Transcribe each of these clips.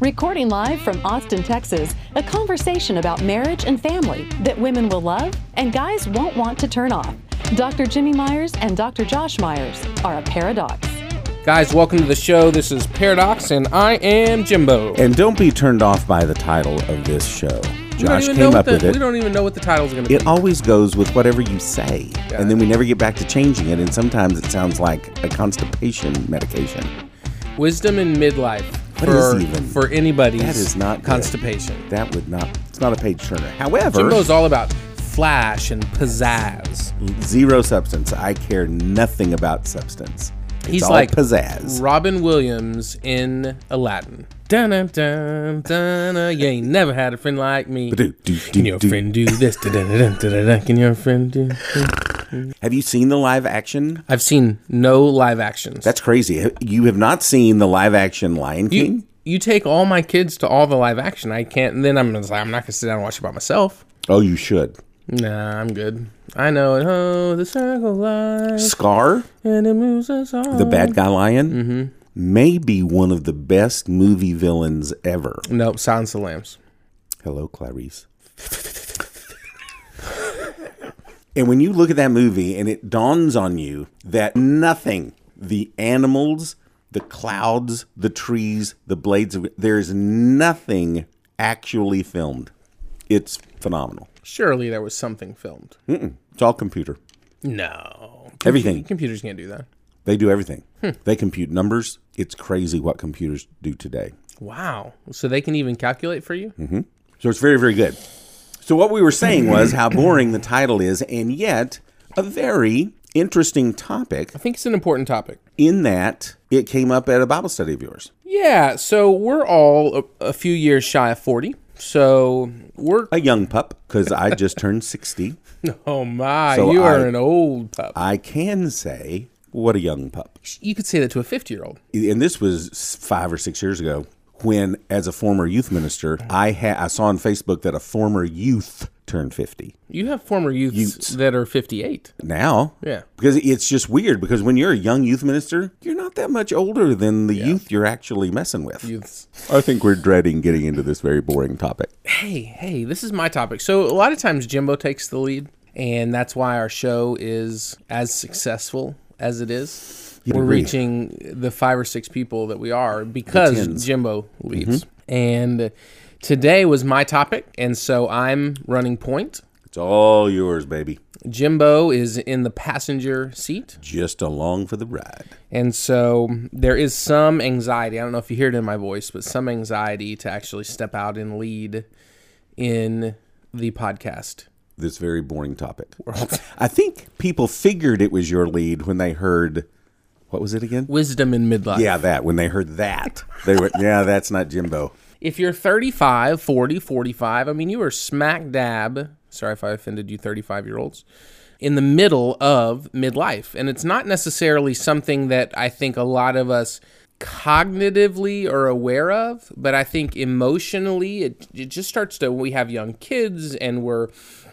Recording live from Austin, Texas, a conversation about marriage and family that women will love and guys won't want to turn off. Dr. Jimmy Myers and Dr. Josh Myers are a paradox. Guys, welcome to the show. This is Pairadocs, and I am Jimbo. And don't be turned off by the title of this show. We don't Josh even came know what up the, with it. We don't even know what the title's going to be. It always goes with whatever you say, Yeah. and then we never get back to changing it. And sometimes it sounds like a constipation medication. Wisdom in midlife What for is even- for anybody. That is not good. constipation. That would not. It's not a page turner. However, Jimbo's all about flash and pizzazz. zero substance. I care nothing about substance. He's like pizzazz. Robin Williams in Aladdin. Dun dun dun dun. Uh, you ain't never had a friend like me. Can your friend do this? Can your friend do? Have you seen the live action? I've seen no live actions. That's crazy. You have not seen the live action Lion King? you, you take all my kids to all the live action. I can't. And then I'm just like, I'm not gonna sit down and watch it by myself. Oh, you should. Nah, I'm good. I know it. Oh, the circle life Scar, and it moves us all. the bad guy lion, Mm-hmm. may be one of the best movie villains ever. Nope, Silence of the Lambs. Hello, Clarice. and when you look at that movie and it dawns on you that nothing, the animals, the clouds, the trees, the blades of there's nothing actually filmed. It's phenomenal. Surely there was something filmed. It's all computer. No, Everything. computers can't do that. They do everything. Hmm. They compute numbers. It's crazy what computers do today. Wow. So they can even calculate for you? Mm-hmm. So it's very, very good. So what we were saying was how boring the title is, and yet a very interesting topic I think it's an important topic. in that it came up at a Bible study of yours. Yeah. So we're all a, a few years shy of forty. So we're. A young pup, because I just turned 60. Oh my! So you are I- an old pup. I can say, what a young pup. you could say that to a fifty-year-old. And this was five or six years ago when, as a former youth minister, I, ha- I saw on Facebook that a former youth turned 50. You have former youths, Youths. that are fifty-eight. now. Yeah. Because it's just weird because when you're a young youth minister, you're not that much older than the youth you're actually messing with. Youths. I think we're dreading getting into this very boring topic. hey, hey, this is my topic. So a lot of times Jimbo takes the lead, and that's why our show is as successful as it is. We're agree. reaching the five or six people that we are because. Jimbo leads. Mm-hmm. And today was my topic, and so I'm running point. It's all yours, baby. Jimbo is in the passenger seat. Just along for the ride. And so there is some anxiety. I don't know if you hear it in my voice, but some anxiety to actually step out and lead in the podcast This very boring topic. I think people figured it was your lead when they heard, what was it again? Wisdom in midlife. Yeah, that. When they heard that, they were, yeah, that's not Jimbo. If you're 35, 40, 45, I mean, you are smack dab. Sorry if I offended you, 35 year olds. In the middle of midlife. And it's not necessarily something that I think a lot of us cognitively are aware of, but I think emotionally it, it just starts to, we have young kids and we're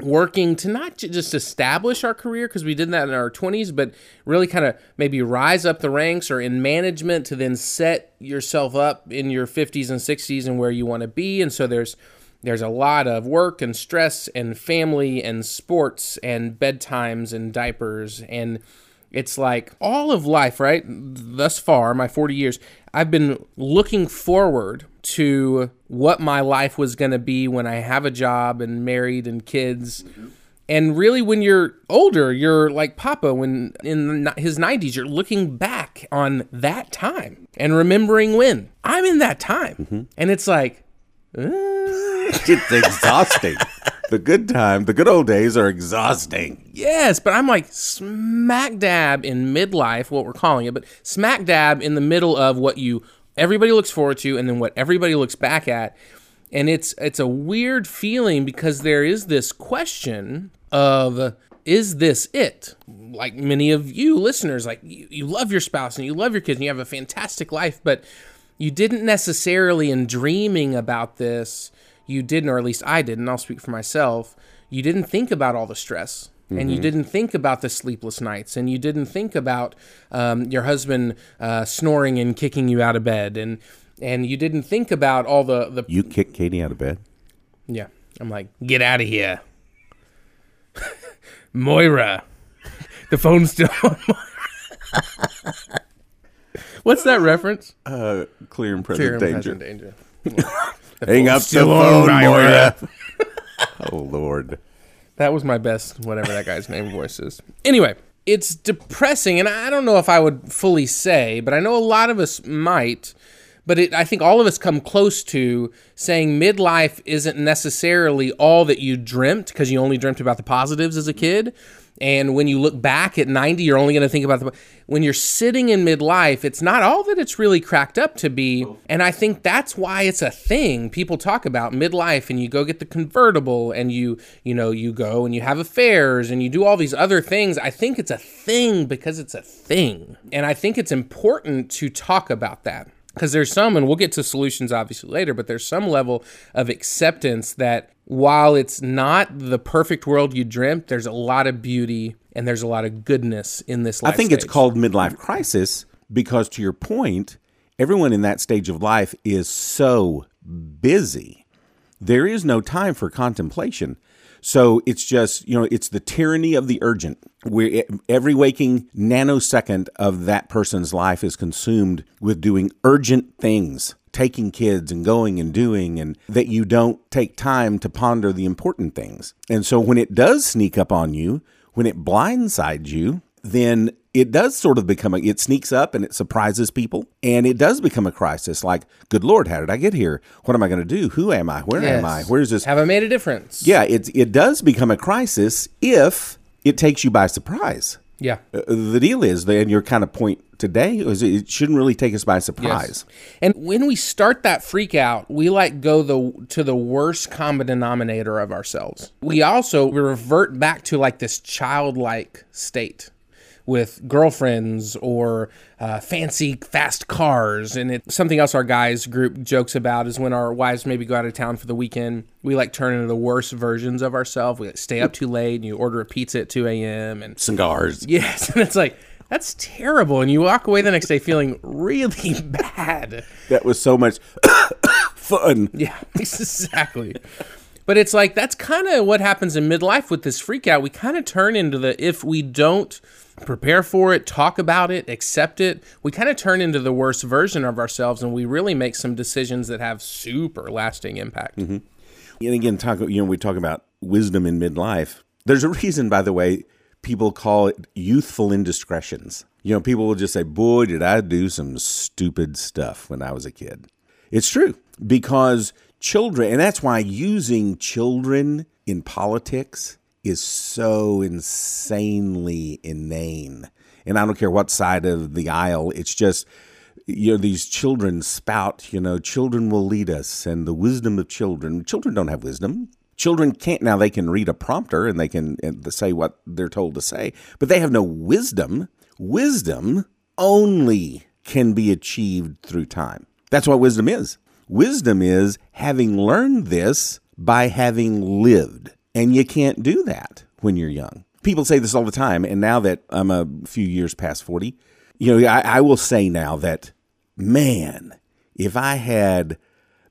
working to not just establish our career because we did that in our 20s, but really kind of maybe rise up the ranks or in management to then set yourself up in your 50s and 60s and where you want to be. And so there's there's a lot of work and stress and family and sports and bedtimes and diapers and it's like all of life, right? Thus far, my 40 years, I've been looking forward to what my life was going to be when I have a job and married and kids. And really, when you're older, you're like Papa, when in his 90s, you're looking back on that time and remembering when I'm in that time. Mm-hmm. And it's like, It's exhausting. the good time, the good old days are exhausting. Yes, but I'm like smack dab in midlife, what we're calling it, but smack dab in the middle of what you everybody looks forward to and then what everybody looks back at. And it's it's a weird feeling because there is this question of is this it? Like many of you listeners, like you, you love your spouse and you love your kids and you have a fantastic life, but you didn't necessarily in dreaming about this, you didn't, or at least I didn't, I'll speak for myself, you didn't think about all the stress. And you didn't think about the sleepless nights, and you didn't think about um, your husband uh, snoring and kicking you out of bed, and and you didn't think about all the the You kick Katie out of bed? yeah. I'm like, get out of here. Moira. The phone's still on What's that reference? Uh, clear and present and danger. present danger. Hang up the phone, Moira. Oh, Lord. That was my best, whatever that guy's name voice is. Anyway, it's depressing, and I don't know if I would fully say, but I know a lot of us might. But it, I think all of us come close to saying midlife isn't necessarily all that you dreamt because you only dreamt about the positives as a kid. And when you look back at 90, you're only going to think about the. When you're sitting in midlife, it's not all that it's really cracked up to be. And I think that's why it's a thing. People talk about midlife and you go get the convertible and you, you know, you go and you have affairs and you do all these other things. I think it's a thing because it's a thing. And I think it's important to talk about that because there's some and we'll get to solutions obviously later but there's some level of acceptance that while it's not the perfect world you dreamt there's a lot of beauty and there's a lot of goodness in this life I think it's called midlife crisis because, to your point, everyone in that stage of life is so busy. There is no time for contemplation. So it's just, you know, it's the tyranny of the urgent, where every waking nanosecond of that person's life is consumed with doing urgent things, taking kids and going and doing, and that you don't take time to ponder the important things. And so when it does sneak up on you, when it blindsides you, then it does sort of become a, it sneaks up and it surprises people and it does become a crisis like good lord how did i get here? What am i going to do? Who am i? Where am i? Where's this have i made a difference? Yeah it, it does become a crisis if it takes you by surprise. Yeah. Uh, the deal is then your kind of point today is it shouldn't really take us by surprise. And when we start that freak out, we like go the to the worst common denominator of ourselves. We also we revert back to like this childlike state with girlfriends or uh, fancy fast cars. And it's something else our guys group jokes about is when our wives maybe go out of town for the weekend we like turn into the worst versions of ourselves. We like, stay up too late and you order a pizza at 2 a.m and cigars. Yes and it's like that's terrible. And you walk away the next day feeling really bad. That was so much fun. Yeah, exactly. But it's like that's kind of what happens in midlife with this freak out. We kind of turn into the if we don't prepare for it, talk about it, accept it, we kind of turn into the worst version of ourselves and we really make some decisions that have super lasting impact. Mm-hmm. And again, talk you know, we talk about wisdom in midlife. There's a reason, by the way, people call it youthful indiscretions. You know, people will just say, Boy, did I do some stupid stuff when I was a kid. It's true because children, and that's why using children in politics is so insanely inane. And I don't care what side of the aisle, it's just you know these children spout you know children will lead us and the wisdom of children. Children don't have wisdom. Children can't now they can read a prompter and they can say what they're told to say but they have no wisdom. Wisdom only can be achieved through time. That's what wisdom is wisdom is having learned this by having lived and you can't do that when you're young people say this all the time and now that i'm a few years past 40 you know, I, I will say now that, man, if I had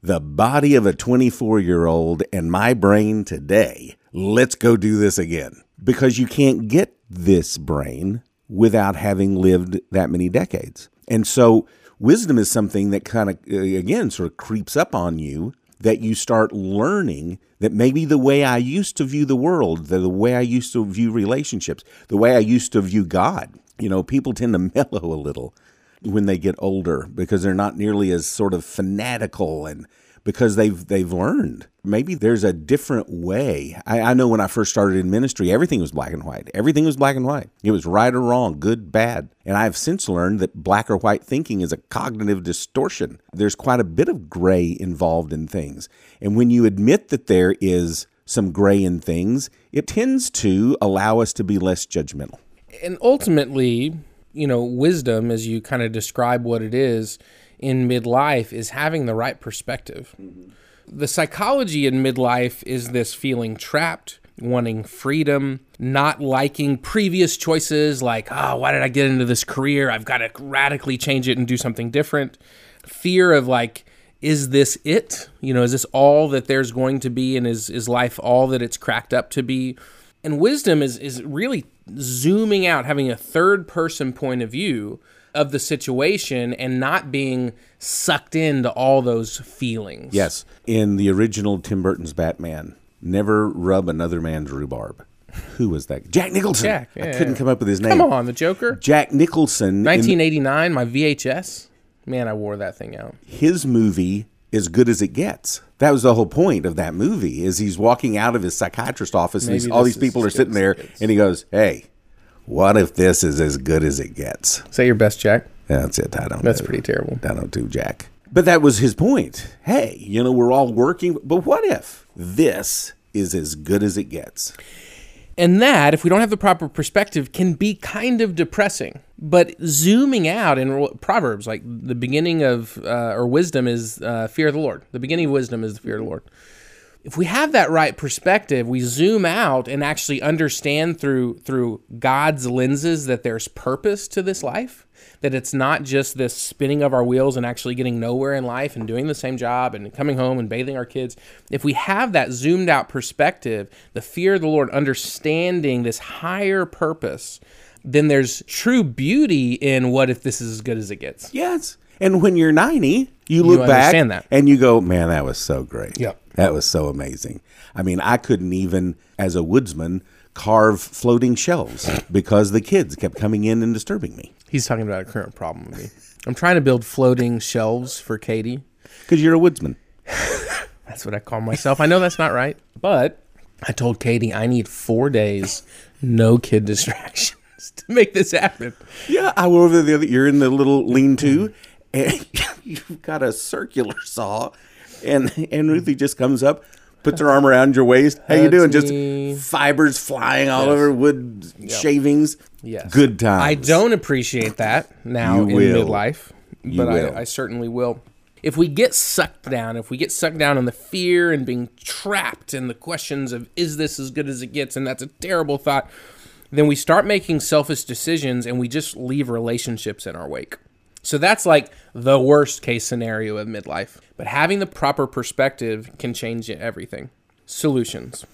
the body of a 24 year old and my brain today, let's go do this again. Because you can't get this brain without having lived that many decades. And so, wisdom is something that kind of, uh, again, sort of creeps up on you that you start learning that maybe the way I used to view the world, the, the way I used to view relationships, the way I used to view God, you know, people tend to mellow a little when they get older because they're not nearly as sort of fanatical and because they've they've learned. Maybe there's a different way. I, I know when I first started in ministry, everything was black and white. Everything was black and white. It was right or wrong, good, bad. And I have since learned that black or white thinking is a cognitive distortion. There's quite a bit of gray involved in things. And when you admit that there is some gray in things, it tends to allow us to be less judgmental. And ultimately, you know, wisdom, as you kind of describe what it is in midlife, is having the right perspective. Mm-hmm. The psychology in midlife is this feeling trapped, wanting freedom, not liking previous choices like, oh, why did I get into this career? I've got to radically change it and do something different. Fear of like, is this it? You know, is this all that there's going to be and is is life all that it's cracked up to be? And wisdom is is really zooming out, having a third person point of view of the situation and not being sucked into all those feelings. Yes. In the original Tim Burton's Batman, never rub another man's rhubarb. Who was that? Jack Nicholson. Jack, yeah, I couldn't yeah. come up with his name. Come on, the Joker. Jack Nicholson. in 1989, my VHS. Man, I wore that thing out. his movie as good as it gets. That was the whole point of that movie. Is he's walking out of his psychiatrist office and he's, all these people are sitting there and he goes, "Hey, what if this is as good as it gets?" Is that your best, Jack? That's it. I don't. That's do. pretty terrible. I don't do Jack. But that was his point. Hey, you know, we're all working, but what if this is as good as it gets? And that, if we don't have the proper perspective, can be kind of depressing. But zooming out in Proverbs, like the beginning of, uh, or wisdom is uh, fear of the Lord. The beginning of wisdom is the fear of the Lord. If we have that right perspective, we zoom out and actually understand through through God's lenses that there's purpose to this life, that it's not just this spinning of our wheels and actually getting nowhere in life and doing the same job and coming home and bathing our kids. If we have that zoomed out perspective, the fear of the Lord, understanding this higher purpose, then there's true beauty in what if this is as good as it gets. Yes. And when you're 90, you look back that. and you go, man, that was so great. Yep. That was so amazing. I mean, I couldn't even, as a woodsman, carve floating shelves because the kids kept coming in and disturbing me. He's talking about a current problem with me. I'm trying to build floating shelves for Katie. Because you're a woodsman. That's what I call myself. I know that's not right, but I told Katie I need four days, no kid distractions to make this happen. Yeah, I went over the other. You're in the little lean-to, and you've got a circular saw, and and Ruthie hmm. just comes up, puts her arm around your waist. How you doing? Just fibers flying all over wood shavings. Yes. good times. I don't appreciate that now in midlife, but. I, I certainly will. If we get sucked down, if we get sucked down in the fear and being trapped in the questions of is this as good as it gets, and that's a terrible thought, then we start making selfish decisions and we just leave relationships in our wake. So that's like the worst case scenario of midlife. But having the proper perspective can change everything. Solutions.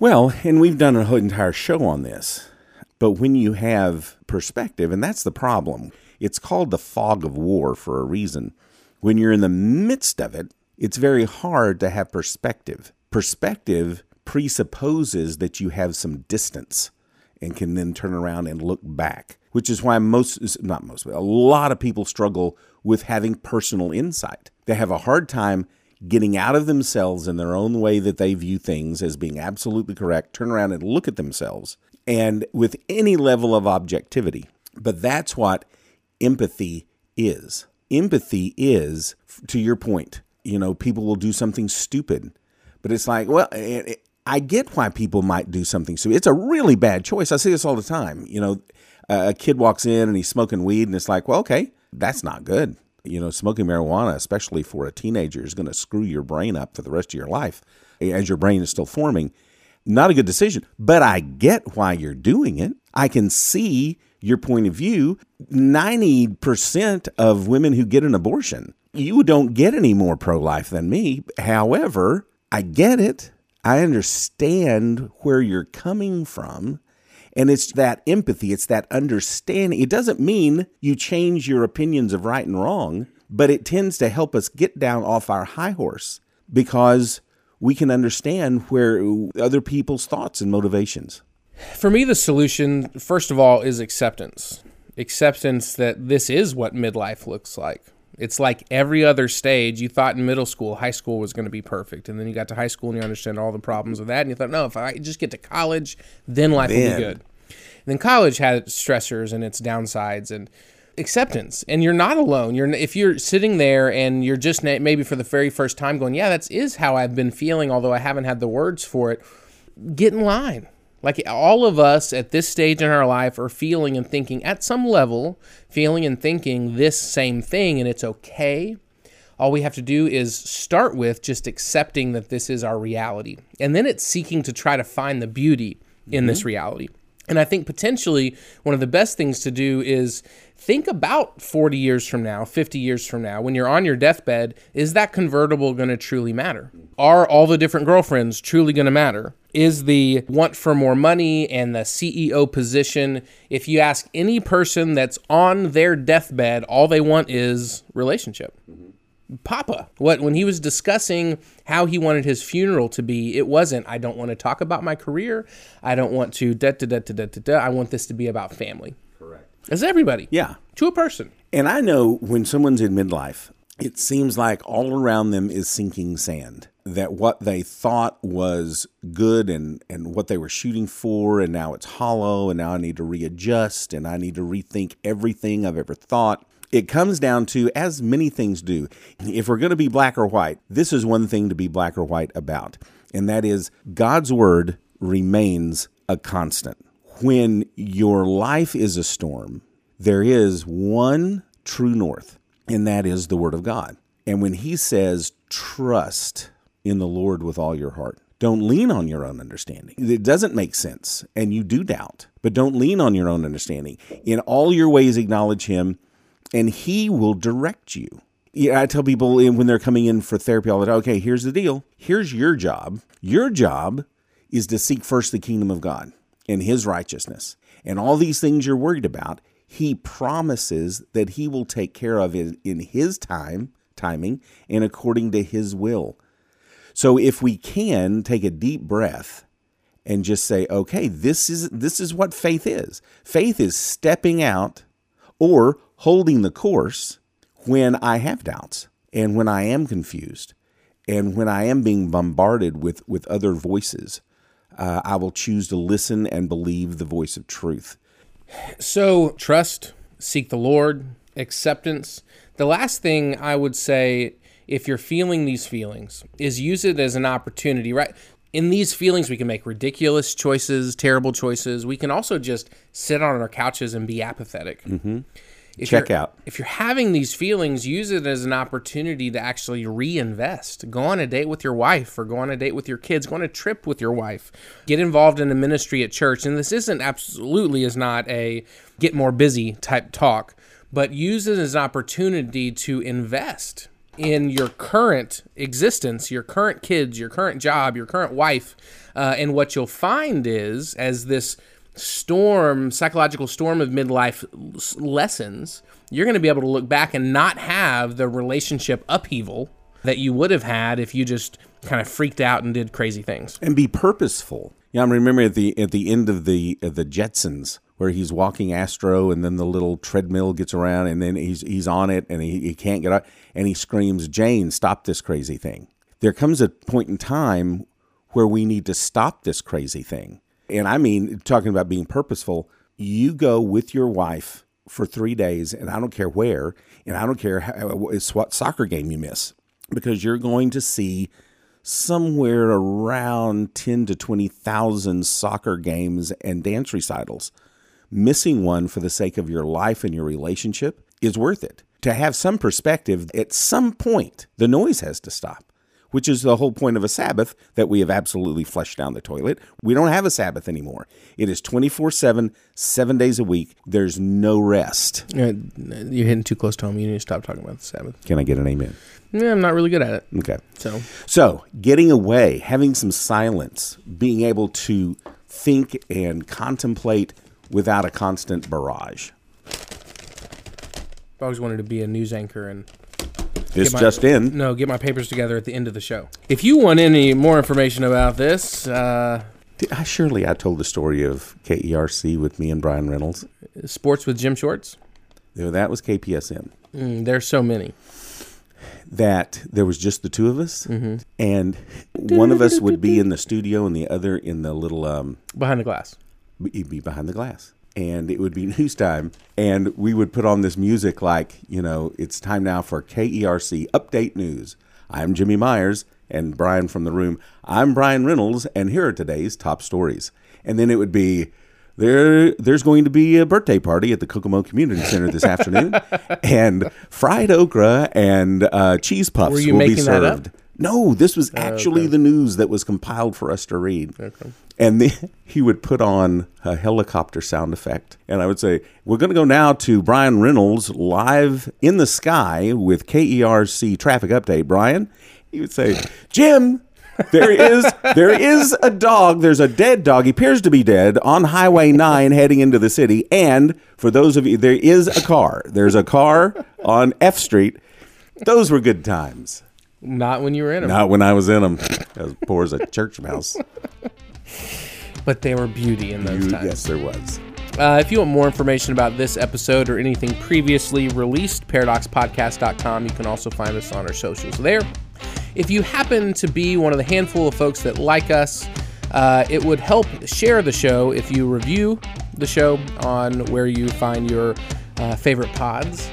Well, and we've done a whole entire show on this. But when you have perspective, and that's the problem, it's called the fog of war for a reason. When you're in the midst of it, it's very hard to have perspective. Perspective presupposes that you have some distance and can then turn around and look back, which is why most, not most, but a lot of people struggle with having personal insight. They have a hard time getting out of themselves in their own way that they view things as being absolutely correct, turn around and look at themselves, and with any level of objectivity. But that's what empathy is. Empathy is, to your point, you know, people will do something stupid, but it's like, well, I get why people might do something stupid. It's a really bad choice. I see this all the time. You know, a a kid walks in and he's smoking weed, and it's like, well, okay, that's not good. You know, smoking marijuana, especially for a teenager, is going to screw your brain up for the rest of your life as your brain is still forming. Not a good decision, but I get why you're doing it. I can see your point of view. 90% of women who get an abortion, you don't get any more pro life than me. However, I get it. I understand where you're coming from. And it's that empathy, it's that understanding. It doesn't mean you change your opinions of right and wrong, but it tends to help us get down off our high horse because we can understand where other people's thoughts and motivations. For me, the solution, first of all, is acceptance. Acceptance that this is what midlife looks like. It's like every other stage. You thought in middle school, high school was going to be perfect, and then you got to high school and you understand all the problems of that, and you thought, no, if I just get to college, then life will be good. And then college had stressors and its downsides and acceptance, and you're not alone. You're if you're sitting there and you're just na- maybe for the very first time going, yeah, that is how I've been feeling, although I haven't had the words for it. Get in line. Like all of us at this stage in our life are feeling and thinking at some level, feeling and thinking this same thing, and it's okay. All we have to do is start with just accepting that this is our reality. And then it's seeking to try to find the beauty in this mm-hmm. reality. And I think potentially one of the best things to do is think about 40 years from now, 50 years from now, when you're on your deathbed, is that convertible going to truly matter? Are all the different girlfriends truly going to matter? Is the want for more money and the CEO position, if you ask any person that's on their deathbed, all they want is relationship. Papa, what when he was discussing how he wanted his funeral to be, it wasn't I don't want to talk about my career. I don't want to da da da da da da. I want this to be about family. As everybody. Yeah. To a person. And I know when someone's in midlife, it seems like all around them is sinking sand. That what they thought was good and, and what they were shooting for, and now it's hollow, and now I need to readjust, and I need to rethink everything I've ever thought. It comes down to, as many things do, if we're going to be black or white, this is one thing to be black or white about, and that is God's word remains a constant. When your life is a storm, there is one true north, and that is the Word of God. And when He says, trust in the Lord with all your heart, don't lean on your own understanding. It doesn't make sense, and you do doubt, but don't lean on your own understanding. In all your ways, acknowledge Him, and He will direct you. I tell people when they're coming in for therapy all the time, okay, here's the deal. Here's your job. Your job is to seek first the kingdom of God and his righteousness. And all these things you're worried about, he promises that he will take care of it in his time, timing, and according to his will. So if we can take a deep breath and just say, okay, this is this is what faith is. Faith is stepping out or holding the course when I have doubts and when I am confused and when I am being bombarded with, with other voices. Uh, I will choose to listen and believe the voice of truth. So trust, seek the Lord, acceptance. The last thing I would say, if you're feeling these feelings, is use it as an opportunity, right? In these feelings, we can make ridiculous choices, terrible choices. We can also just sit on our couches and be apathetic. Mm-hmm. If Check out. If you're having these feelings, use it as an opportunity to actually reinvest. Go on a date with your wife or go on a date with your kids. Go on a trip with your wife. Get involved in a ministry at church. And this isn't absolutely is not a get more busy type talk, but use it as an opportunity to invest in your current existence, your current kids, your current job, your current wife. Uh, and what you'll find is as this storm, psychological storm of midlife lessons, you're going to be able to look back and not have the relationship upheaval that you would have had if you just kind of freaked out and did crazy things. and be purposeful. Yeah, I'm remembering at the at the end of the of the Jetsons where he's walking Astro and then the little treadmill gets around and then he's he's on it and he, he can't get up and he screams, "Jane, stop this crazy thing." There comes a point in time where we need to stop this crazy thing. And I mean, talking about being purposeful, you go with your wife for 3 days and I don't care where and I don't care how, uh, it's what soccer game you miss because you're going to see somewhere around 10 to 20,000 soccer games and dance recitals. Missing one for the sake of your life and your relationship is worth it. To have some perspective, at some point, the noise has to stop, which is the whole point of a Sabbath that we have absolutely flushed down the toilet. We don't have a Sabbath anymore. It is 24 7, seven days a week. There's no rest. You're hitting too close to home. You need to stop talking about the Sabbath. Can I get an amen? Yeah, I'm not really good at it. Okay. So, So, getting away, having some silence, being able to think and contemplate without a constant barrage. I always wanted to be a news anchor and This my- just in. no, get my papers together at the end of the show. If you want any more information about this, uh, I, surely I told the story of KERC with me and Brian Reynolds. Sports with Jim Shorts. Know, that was KPSM. Mm, there's so many. that there was just the two of us, and one of us would be in the studio and the other in the little um, Behind the glass. he'd be behind the glass. And it would be news time, and we would put on this music like, you know, it's time now for KERC Update News. I'm Jimmy Myers, and Brian from the room. I'm Brian Reynolds, and here are today's top stories. And then it would be, there, there's going to be a birthday party at the Kokomo Community Center this afternoon, and fried okra and uh, cheese puffs Were you will be making that up? served. No, this was actually the news that was compiled for us to read. And then he would put on a helicopter sound effect. And I would say, We're going to go now to Brian Reynolds live in the sky with KERC traffic update. Brian, he would say, Jim, there is there is a dog. There's a dead dog. He appears to be dead on Highway 9 heading into the city. And for those of you, there is a car. There's a car on F Street. Those were good times. Not when you were in them, Not when I was in them. As poor as a church mouse. But there were beauty in those You- times. yes, there was. Uh, if you want more information about this episode or anything previously released, paradoxpodcast.com. You can also find us on our socials there. If you happen to be one of the handful of folks that like us, uh, it would help share the show if you review the show on where you find your uh, favorite pods.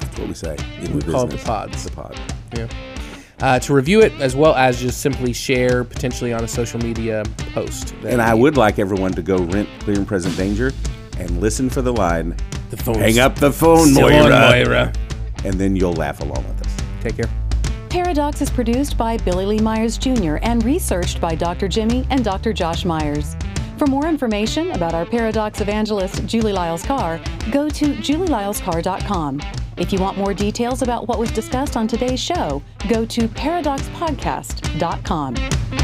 That's what we say. In We call the pods. The pod. Yeah. Uh, to review it as well as just simply share potentially on a social media post. And I would like everyone to go rent Clear and Present Danger and listen for the line. the phone Hang up the phone, Moira. on, Moira. And then you'll laugh along with us. Take care. Pairadocs is produced by Billy Lee Myers Jr. and researched by Dr. Jimmy and Dr. Josh Myers. For more information about our Pairadocs evangelist, Julie Lyles Carr, go to julielylescarr.com. If you want more details about what was discussed on today's show, go to paradoxpodcast.com.